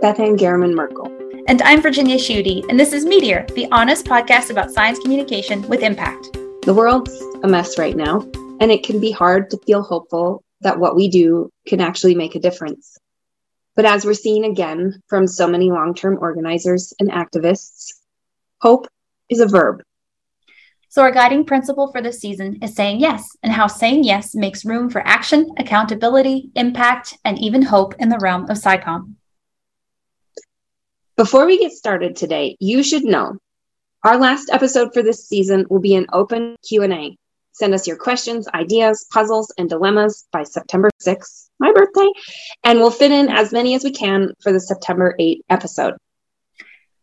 Beth Ann Garramon Merkle. And I'm Virginia Schutte, and this is Meteor, the honest podcast about science communication with impact. The world's a mess right now, and it can be hard to feel hopeful that what we do can actually make a difference. But as we're seeing again from so many long term organizers and activists, hope is a verb. So, our guiding principle for this season is saying yes, and how saying yes makes room for action, accountability, impact, and even hope in the realm of SciComm. Before we get started today, you should know our last episode for this season will be an open Q&A. Send us your questions, ideas, puzzles, and dilemmas by September 6th, my birthday, and we'll fit in as many as we can for the September 8th episode.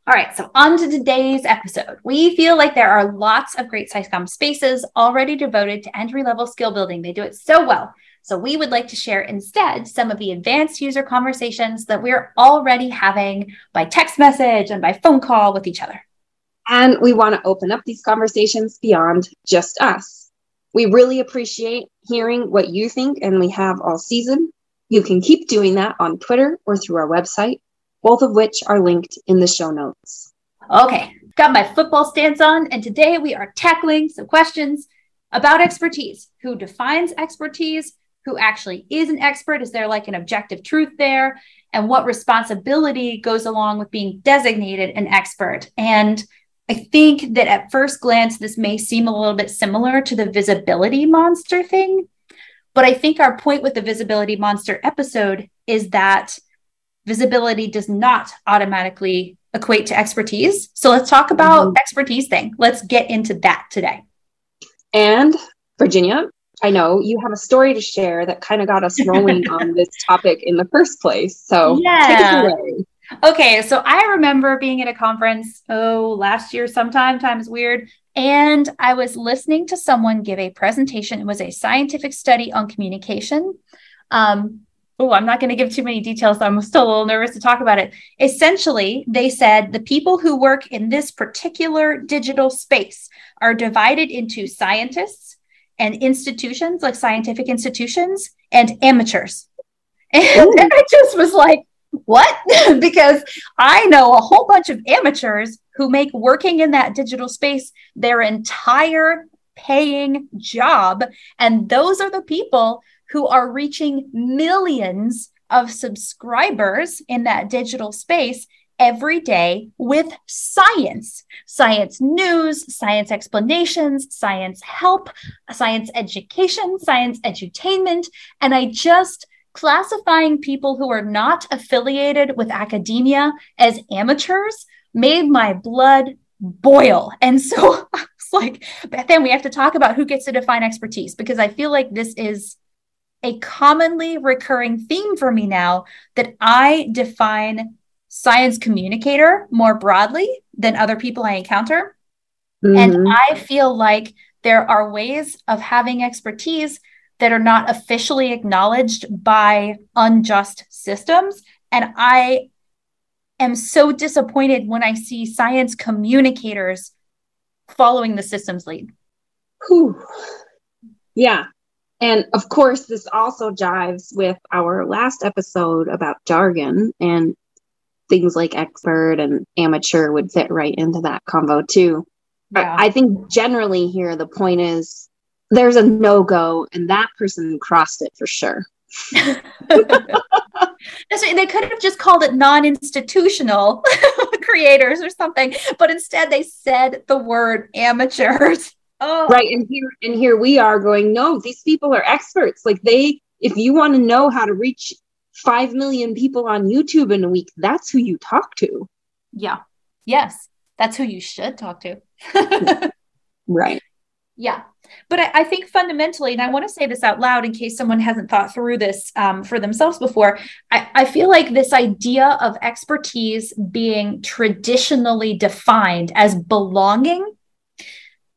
All right, so on to today's episode. We feel like there are lots of great SciComm spaces already devoted to entry level skill building. They do it so well. So we would like to share instead some of the advanced user conversations that we're already having by text message and by phone call with each other. And we want to open up these conversations beyond just us. We really appreciate hearing what you think, and we have all season. You can keep doing that on Twitter or through our website, both of which are linked in the show notes. Okay, got my football stance on, and today we are tackling some questions about expertise. Who defines expertise? Who actually is an expert? Is there like an objective truth there? And what responsibility goes along with being designated an expert? And I think that at first glance, this may seem a little bit similar to the visibility monster thing. But I think our point with the visibility monster episode is that visibility does not automatically equate to expertise. So let's talk about mm-hmm. expertise thing. Let's get into that today. And Virginia, I know you have a story to share that kind of got us rolling on this topic in the first place. So yeah. Okay, so I remember being at a conference, oh, last year sometime, time is weird. And I was listening to someone give a presentation. It was a scientific study on communication. Um, oh, I'm not going to give too many details. So I'm still a little nervous to talk about it. Essentially, they said the people who work in this particular digital space are divided into scientists, and institutions like scientific institutions and amateurs. And, I just was like, what? because I know a whole bunch of amateurs who make working in that digital space their entire paying job. And those are the people who are reaching millions of subscribers in that digital space every day with science science news, science explanations, science help, science education, science edutainment. And I just classifying people who are not affiliated with academia as amateurs made my blood boil. And so I was like, but then we have to talk about who gets to define expertise because I feel like this is a commonly recurring theme for me now that I define science communicator more broadly than other people I encounter. Mm-hmm. And I feel like there are ways of having expertise that are not officially acknowledged by unjust systems. And I am so disappointed when I see science communicators following the system's lead. Whew. Yeah. And of course, this also jives with our last episode about jargon and things like expert and amateur would fit right into that combo too. Yeah. I think generally here the point is there's a no go and that person crossed it for sure. they could have just called it non-institutional creators or something, but instead they said the word amateurs. Oh. Right. And here and here we are going, no, these people are experts. Like they if you want to know how to reach 5 million people on YouTube in a week, that's who you talk to. Yeah. Yes. That's who you should talk to. right. Yeah. But I, I, think fundamentally, and I want to say this out loud in case someone hasn't thought through this um, for themselves before, I, I feel like this idea of expertise being traditionally defined as belonging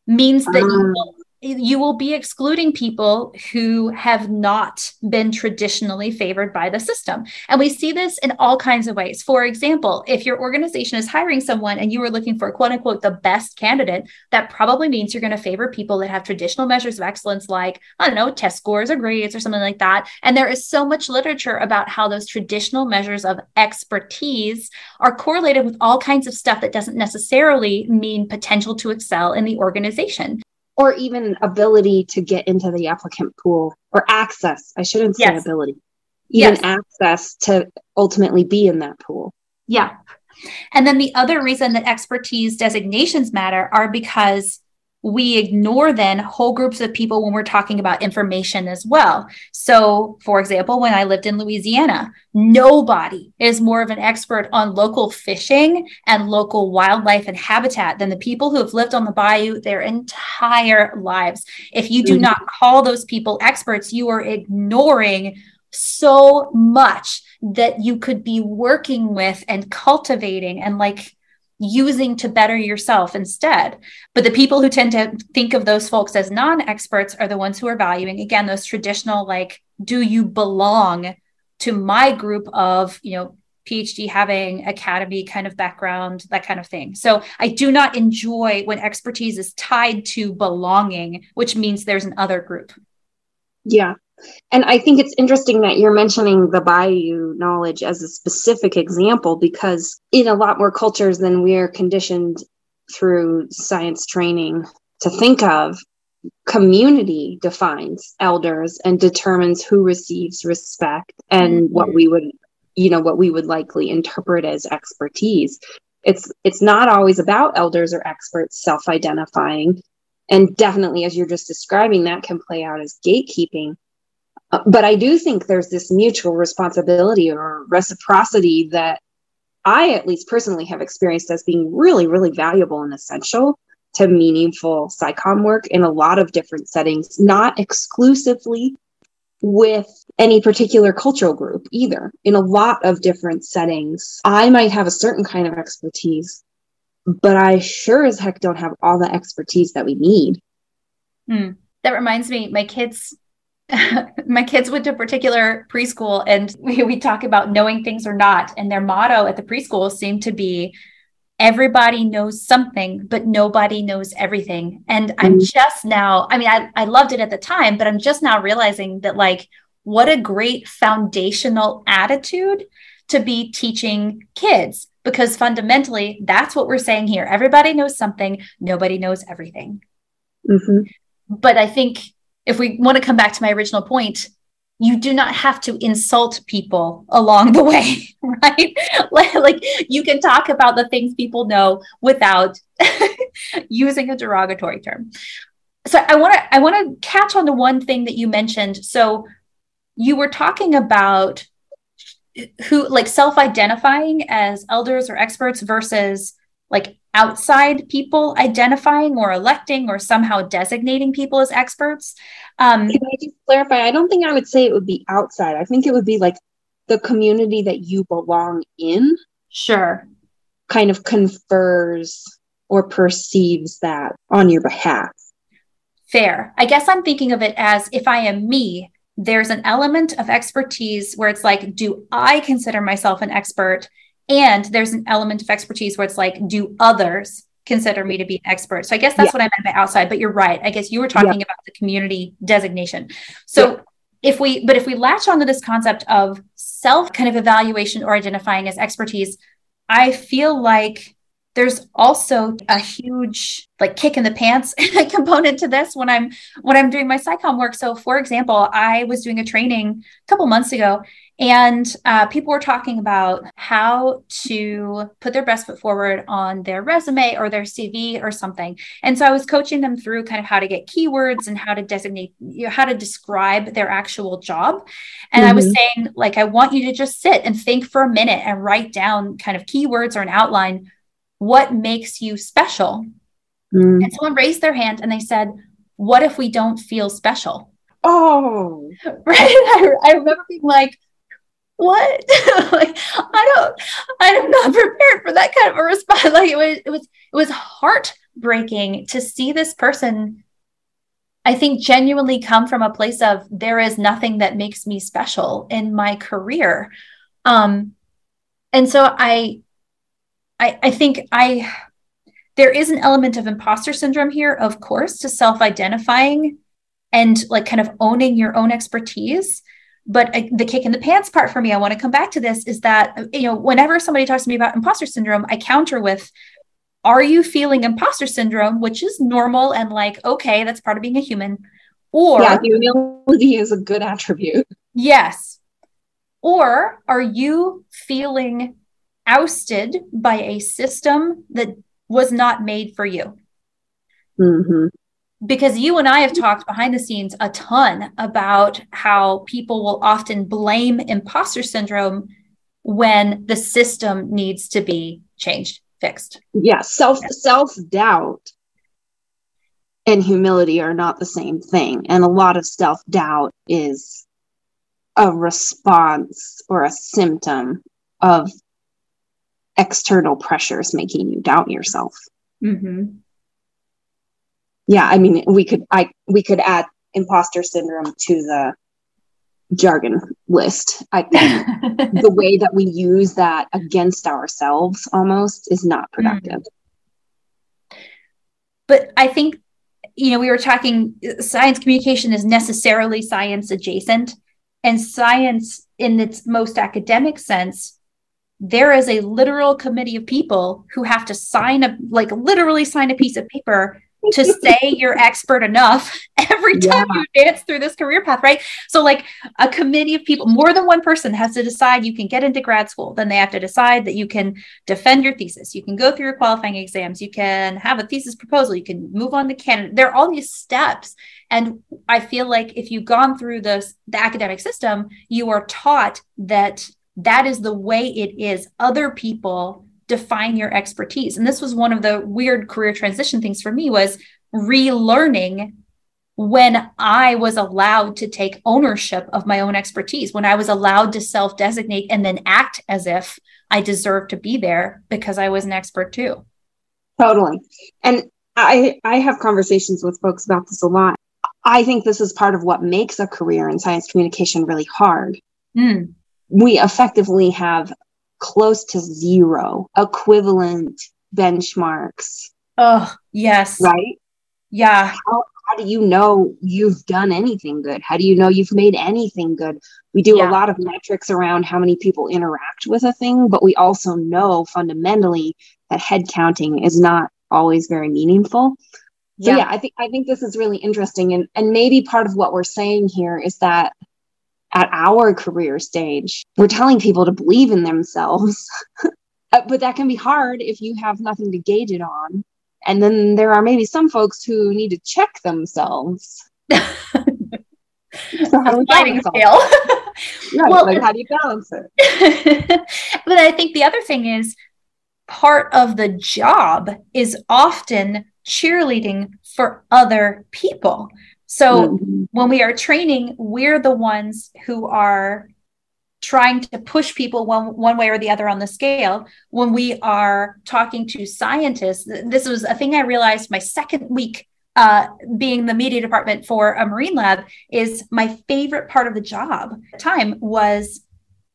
means that um. you will you will be excluding people who have not been traditionally favored by the system. And we see this in all kinds of ways. For example, if your organization is hiring someone and you are looking for quote unquote the best candidate, that probably means you're going to favor people that have traditional measures of excellence, like, I don't know, test scores or grades or something like that. And there is so much literature about how those traditional measures of expertise are correlated with all kinds of stuff that doesn't necessarily mean potential to excel in the organization or even ability to get into the applicant pool or access. I shouldn't say yes. ability, even yes. access to ultimately be in that pool. Yeah. And then the other reason that expertise designations matter are because we ignore then whole groups of people when we're talking about information as well. So, for example, when I lived in Louisiana, nobody is more of an expert on local fishing and local wildlife and habitat than the people who have lived on the bayou their entire lives. If you do mm-hmm. not call those people experts, you are ignoring so much that you could be working with and cultivating and like using to better yourself instead. But the people who tend to think of those folks as non experts are the ones who are valuing, again, those traditional, like, do you belong to my group of, you know, PhD having academy kind of background, that kind of thing. So I do not enjoy when expertise is tied to belonging, which means there's an other group. Yeah. And I think it's interesting that you're mentioning the Bayou knowledge as a specific example because in a lot more cultures than we're conditioned through science training to think of, community defines elders and determines who receives respect and mm-hmm. what we would you know what we would likely interpret as expertise. It's it's not always about elders or experts self-identifying. And definitely as you're just describing that can play out as gatekeeping but I do think there's this mutual responsibility or reciprocity that I, at least personally, have experienced as being really, really valuable and essential to meaningful SciComm work in a lot of different settings, not exclusively with any particular cultural group either. In a lot of different settings, I might have a certain kind of expertise, but I sure as heck don't have all the expertise that we need. Hmm. That reminds me, my kids my kids went to a particular preschool and we, we talk about knowing things or not. And their motto at the preschool seemed to be everybody knows something, but nobody knows everything. And I'm mm-hmm. just now, I mean, I, I loved it at the time, but I'm just now realizing that, like, what a great foundational attitude to be teaching kids because fundamentally that's what we're saying here everybody knows something nobody knows everything mm-hmm. but i think if we want to come back to my original point, you do not have to insult people along the way, right? like you can talk about the things people know without using a derogatory term. So I want to I want to catch on to one thing that you mentioned. So you were talking about who like self-identifying as elders or experts versus like outside people identifying or electing or somehow designating people as experts. Um, Can I just clarify? I don't think I would say it would be outside. I think it would be like the community that you belong in. Sure. Kind of confers or perceives that on your behalf. Fair. I guess I'm thinking of it as if I am me, there's an element of expertise where it's like, do I consider myself an expert? And there's an element of expertise where it's like, do others consider me to be an expert? So I guess that's yeah. what I meant by outside, but you're right. I guess you were talking yeah. about the community designation. So yeah. if we, but if we latch onto this concept of self kind of evaluation or identifying as expertise, I feel like there's also a huge like kick in the pants component to this when i'm when i'm doing my SciComm work so for example i was doing a training a couple months ago and uh, people were talking about how to put their best foot forward on their resume or their CV or something. And so I was coaching them through kind of how to get keywords and how to designate, you know, how to describe their actual job. And mm-hmm. I was mm-hmm. saying, like, I want you to just sit and think for a minute and write down kind of keywords or an outline. What makes you special? Mm-hmm. And someone raised their hand and they said, What if we don't feel special? Oh, right. I, I remember being like, what? like, I don't, I'm not prepared for that kind of a response. Like it was, it was, it was heartbreaking to see this person I think genuinely come from a place of there is nothing that makes me special in my career. Um, and so I, I, I think I, there is an element of imposter syndrome here, of course, to self identifying and like kind of owning your own expertise. But the kick in the pants part for me, I want to come back to this is that, you know, whenever somebody talks to me about imposter syndrome, I counter with, are you feeling imposter syndrome, which is normal and like, okay, that's part of being a human? Or yeah, humility is a good attribute. Yes. Or are you feeling ousted by a system that was not made for you? Mm-hmm because you and I have talked behind the scenes a ton about how people will often blame imposter syndrome when the system needs to be changed, fixed. Yeah, self self doubt and humility are not the same thing, and a lot of self doubt is a response or a symptom of external pressures making you doubt yourself. Mm-hmm yeah i mean we could i we could add imposter syndrome to the jargon list. I think the way that we use that against ourselves almost is not mm. productive. But i think you know we were talking science communication is necessarily science adjacent and science in its most academic sense there is a literal committee of people who have to sign a like literally sign a piece of paper to say you're expert enough every time yeah. you advance through this career path, right? So, like a committee of people, more than one person has to decide you can get into grad school. Then they have to decide that you can defend your thesis, you can go through your qualifying exams, you can have a thesis proposal, you can move on to candidacy. There are all these steps. And I feel like if you've gone through this, the academic system, you are taught that that is the way it is. Other people define your expertise. And this was one of the weird career transition things for me was relearning when i was allowed to take ownership of my own expertise when i was allowed to self designate and then act as if i deserved to be there because i was an expert too. Totally. And i i have conversations with folks about this a lot. I think this is part of what makes a career in science communication really hard. Mm. we effectively have close to zero equivalent benchmarks. Oh, yes. Right? Yeah. How, how do you know you've done anything good? How do you know you've made anything good? We do yeah. a lot of metrics around how many people interact with a thing, but we also know fundamentally that head counting is not always very meaningful. So yeah. yeah, I think I think this is really interesting and and maybe part of what we're saying here is that at our career stage, we're telling people to believe in themselves. Uh, but that can be hard if you have nothing to gauge it on. And then there are maybe some folks who need to check themselves. so how do we balance scale. yeah, well, like how do you balance it? but I think the other thing is part of the job is often cheerleading for other people. So mm-hmm. when we are training, we're the ones who are trying to push people one, one way or the other on the scale. When we are talking to scientists, this was a thing I realized my second week uh, being the media department for a marine lab is my favorite part of the job. Time was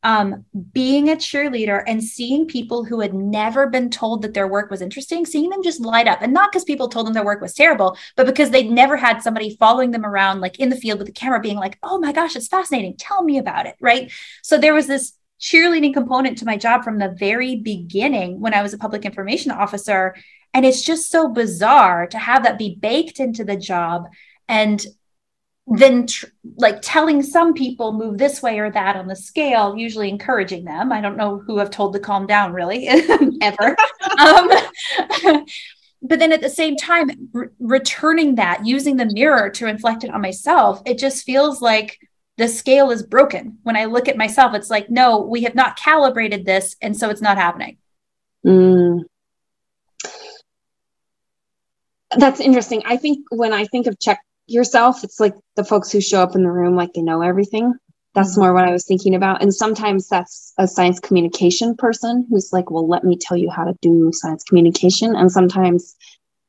um, being a cheerleader and seeing people who had never been told that their work was interesting, seeing them just light up. And not because people told them their work was terrible, but because they'd never had somebody following them around, like in the field with a camera, being like, oh my gosh, it's fascinating. Tell me about it. Right. So there was this cheerleading component to my job from the very beginning when I was a public information officer. And it's just so bizarre to have that be baked into the job. And then tr- like telling some people move this way or that on the scale usually encouraging them. I don't know who i've told to calm down really ever. Um, but then at the same time re- returning that using the mirror to reflect it on myself it just feels like the scale is broken. When i look at myself it's like no we have not calibrated this and so it's not happening. Mm. that's interesting. I think when i think of check yourself. It's like the folks who show up in the room like they know everything. That's mm-hmm. more what I was thinking about. And sometimes that's a science communication person who's like, well, let me tell you how to do science communication. And sometimes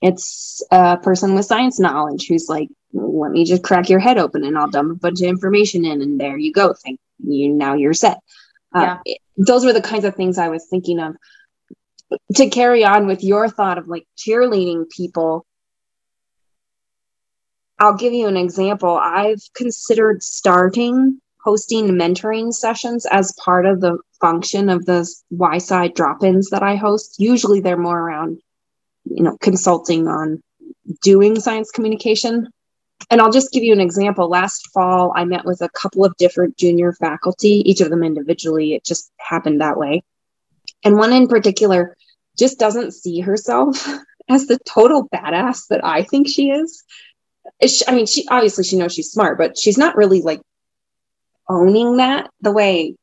it's a person with science knowledge who's like, let me just crack your head open and I'll dump a bunch of information in and there you go. Thank you. Now you're set. Uh, yeah. those were the kinds of things I was thinking of. To carry on with your thought of like cheerleading people, I'll give you an example. I've considered starting hosting mentoring sessions as part of the function of the Y-side drop-ins that I host. Usually they're more around, you know, consulting on doing science communication. And I'll just give you an example. Last fall, I met with a couple of different junior faculty, each of them individually. It just happened that way. And one in particular just doesn't see herself as the total badass that I think she is. I mean, she obviously she knows she's smart, but she's not really like owning that the way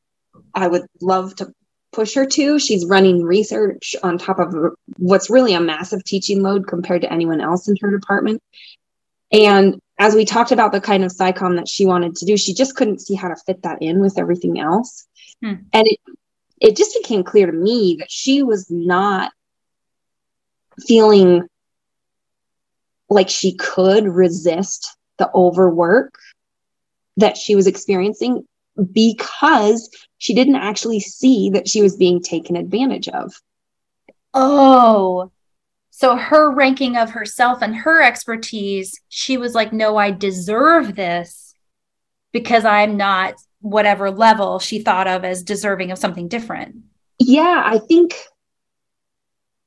I would love to push her to. She's running research on top of what's really a massive teaching load compared to anyone else in her department. And as we talked about the kind of SciComm that she wanted to do, she just couldn't see how to fit that in with everything else. Hmm. And it it just became clear to me that she was not feeling like she could resist the overwork that she was experiencing because she didn't actually see that she was being taken advantage of. Oh, so her ranking of herself and her expertise, she was like, no, I deserve this because I'm not whatever level she thought of as deserving of something different. Yeah, I think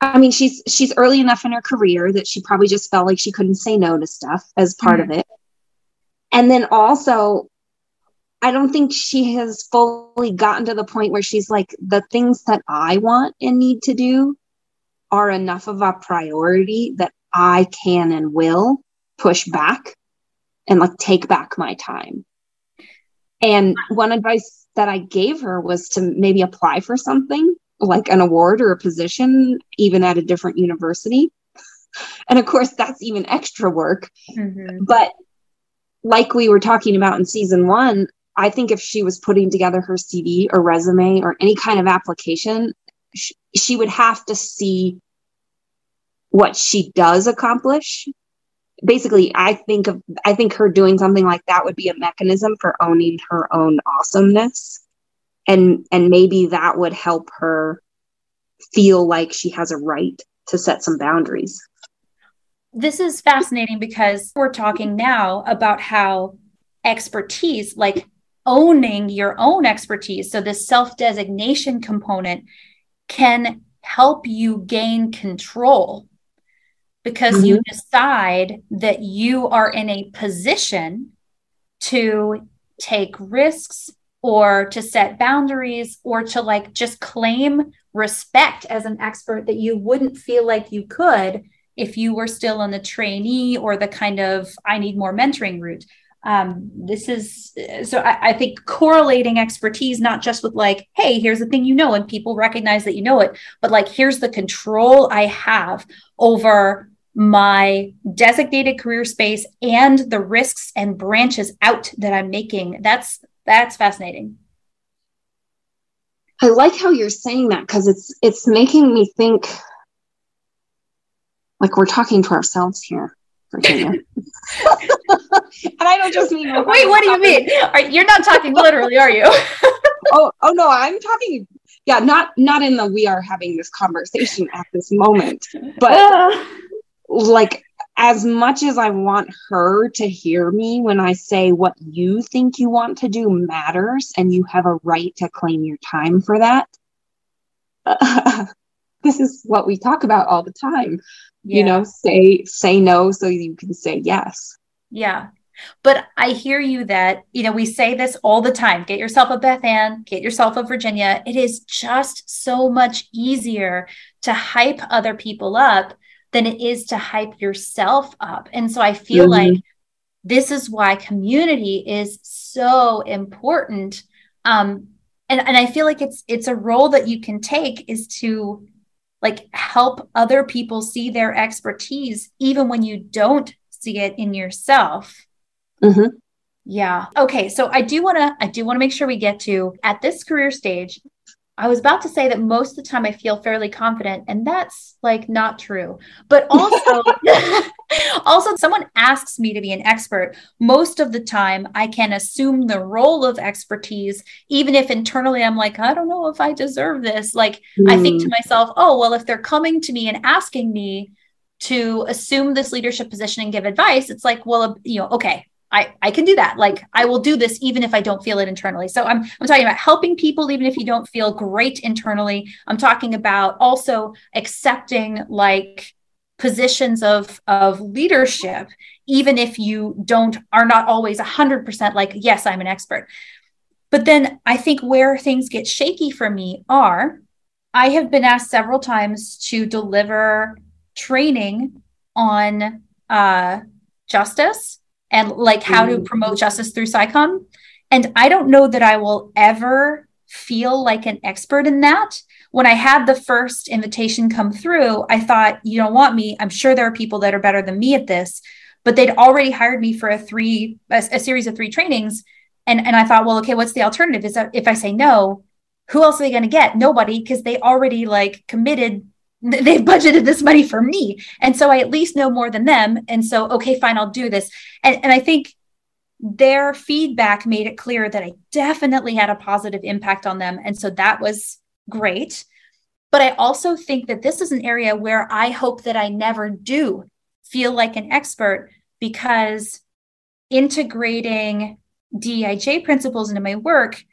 I mean she's she's early enough in her career that she probably just felt like she couldn't say no to stuff as part mm-hmm. of it. And then also I don't think she has fully gotten to the point where she's like the things that I want and need to do are enough of a priority that I can and will push back and like take back my time. And one advice that I gave her was to maybe apply for something like an award or a position, even at a different university. And of course, that's even extra work. Mm-hmm. But like we were talking about in season one, I think if she was putting together her CV or resume or any kind of application, she, she would have to see what she does accomplish basically i think of i think her doing something like that would be a mechanism for owning her own awesomeness and and maybe that would help her feel like she has a right to set some boundaries this is fascinating because we're talking now about how expertise like owning your own expertise so the self designation component can help you gain control because mm-hmm. you decide that you are in a position to take risks or to set boundaries or to like just claim respect as an expert that you wouldn't feel like you could if you were still in the trainee or the kind of I need more mentoring route. Um, this is so I, I, think correlating expertise, not just with like, hey, here's the thing you know, and people recognize that you know it, but like, here's the control I have over my designated career space and the risks and branches out that I'm making. That's that's fascinating. I like how you're saying that because it's it's making me think like we're talking to ourselves here, and I don't just mean wait. What do you mean? Are, you're not talking literally, are you? oh, oh no, I'm talking. Yeah, not not in the we are having this conversation at this moment, but like as much as I want her to hear me when I say what you think you want to do matters and you have a right to claim your time for that. Uh, this is what we talk about all the time. Yeah. You know, say say no so you can say yes. Yeah. But I hear you that, you know, we say this all the time get yourself a Beth Ann, get yourself a Virginia. It is just so much easier to hype other people up than it is to hype yourself up. And so I feel mm-hmm. like this is why community is so important. Um, and, and I feel like it's it's a role that you can take is to like help other people see their expertise even when you don't see it in yourself. Mm-hmm. Yeah. Okay. So I do want to I do want to make sure we get to at this career stage I was about to say that most of the time I feel fairly confident, and that's like not true. But also, also, someone asks me to be an expert. Most of the time, I can assume the role of expertise, even if internally I'm like, I don't know if I deserve this. Like, mm. I think to hmm. myself, oh, well, if they're coming to me and asking me to assume this leadership position and give advice, it's like, well, you know, okay, I, I can do that. Like I will do this even if I don't feel it internally. So I'm I'm talking about helping people even if you don't feel great internally. I'm talking about also accepting like positions of of leadership even if you don't are not always 100% like yes, I'm an expert. But then I think where things get shaky for me are I have been asked several times to deliver training on uh, justice and like how to mm-hmm. promote justice through SciComm. And I don't know that I will ever feel like an expert in that. When I had the first invitation come through, I thought, you don't want me. I'm sure there are people that are better than me at this, but they'd already hired me for a three, a, a series of three trainings. And, and I thought, well, okay, what's the alternative? Is that if I say no, who else are they going to get? Nobody, because they already like committed they've budgeted this money for me. And so i at least know more than them. And so okay fine i'll do this. And, and i think their feedback made it clear that i definitely had a positive impact on them. And so that was great. But i also think that this is an area where i hope that i never do feel like an expert because integrating dij principles into my work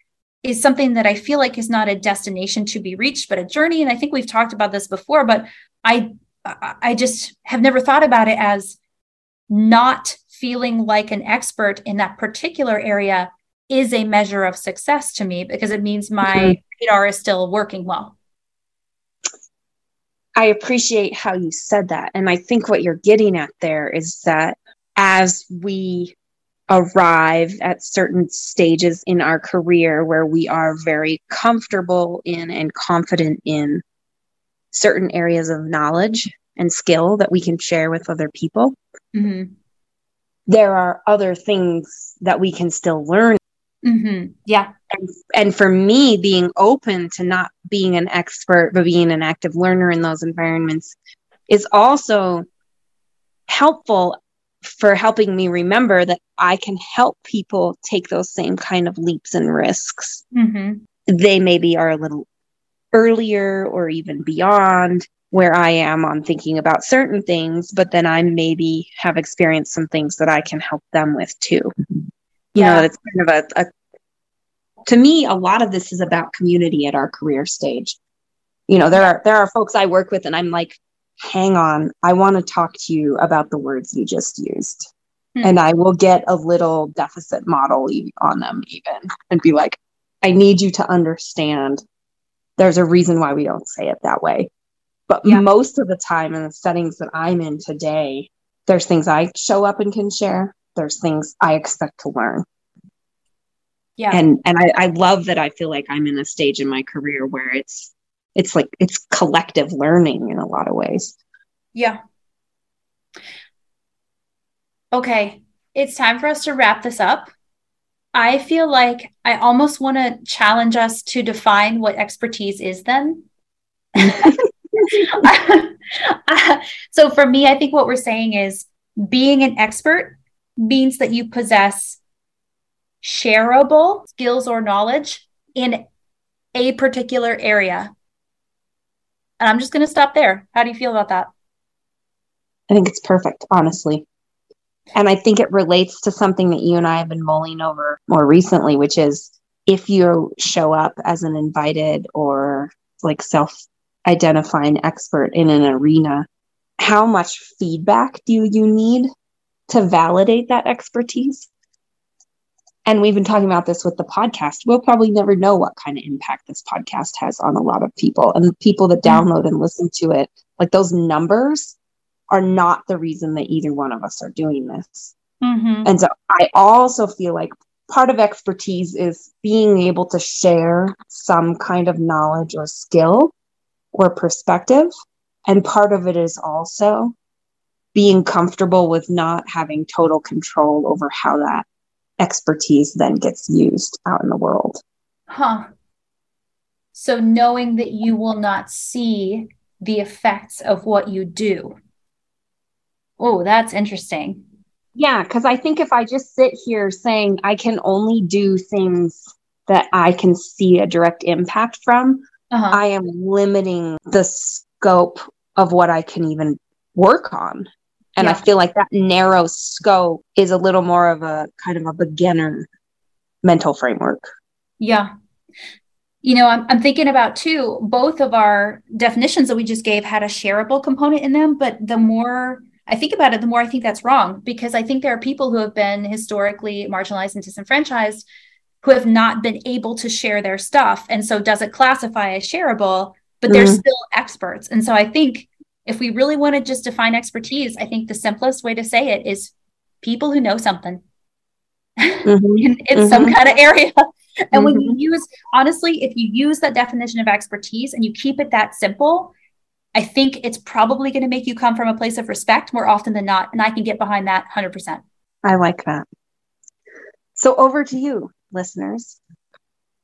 is something that I feel like is not a destination to be reached, but a journey. And I think we've talked about this before, but I I just have never thought about it as not feeling like an expert in that particular area is a measure of success to me because it means my mm-hmm. radar is still working well. I appreciate how you said that. And I think what you're getting at there is that as we arrive at certain stages in our career where we are very comfortable in and confident in certain areas of knowledge and skill that we can share with other people. Mm-hmm. There are other things that we can still learn. Mm-hmm. Yeah. And, and for me, being open to not being an expert, but being an active learner in those environments is also helpful for helping me remember that I can help people take those same kind of leaps and risks. Mm-hmm. They maybe are a little earlier or even beyond where I am on thinking about certain things, but then I maybe have experienced some things that I can help them with too. You yeah. know, it's kind of a, a, to me, a lot of this is about community at our career stage. You know, there are there are folks I work with and I'm like, hang on, I want to talk to you about the words you just used. Hmm. And I will get a little deficit model on them, even, and be like, I need you to understand there's a reason why we don't say it that way. But yeah. most of the time in the settings that I'm in today, there's things I show up and can share. There's things I expect to learn. Yeah. And and I, I love that I feel like I'm in a stage in my career where it's it's like it's collective learning in a lot of ways. Yeah. Okay, it's time for us to wrap this up. I feel like I almost want to challenge us to define what expertise is then. so for me, I think what we're saying is being an expert means that you possess shareable skills or knowledge in a particular area and I'm just going to stop there. How do you feel about that? I think it's perfect, honestly. And I think it relates to something that you and I have been mulling over more recently, which is if you show up as an invited or like self identifying expert in an arena, how much feedback do you need to validate that expertise? And we've been talking about this with the podcast we'll probably never know what kind of impact this podcast has on a lot of people and the people that mm-hmm. download and listen to it like those numbers are not the reason that either one of us are doing this mm-hmm. and so i also feel like part of expertise is being able to share some kind of knowledge or skill or perspective and part of it is also being comfortable with not having total control over how that expertise then gets used out in the world. Huh. So knowing that you will not see the effects of what you do. Oh, that's interesting. Yeah, because I think if I just sit here saying I can only do things that I can see a direct impact from, uh-huh. I am limiting the scope of what I can even work on. And yeah. I feel like that narrow scope is a little more of a kind of a beginner mental framework. Yeah. You know, I'm, I'm thinking about too, both of our definitions that we just gave had a shareable component in them, but the more I think about it, the more I think that's wrong because I think there are people who have been historically marginalized and disenfranchised who have not been able to share their stuff. And so does it classify as shareable, but they're mm-hmm. still experts. And so I think if we really want to just define expertise, I think the simplest way to say it is people who know something mm-hmm. in, in mm-hmm. some kind of area. And when you mm-hmm. use, honestly, if you use that definition of expertise and you keep it that simple, I think it's probably going to make you come from a place of respect more often than not. And I can get behind that 100%. I like that. So over to you, listeners.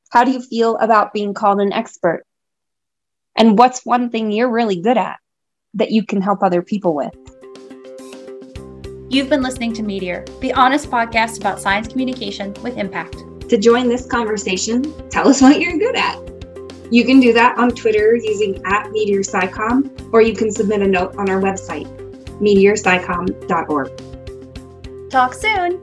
How do you feel about being called an expert? And what's one thing you're really good at that you can help other people with? You've been listening to Meteor, the honest podcast about science communication with impact. To join this conversation, tell us what you're good at. You can do that on Twitter using at MeteorSciComm, or you can submit a note on our website, meteorscicomm.org. Talk soon.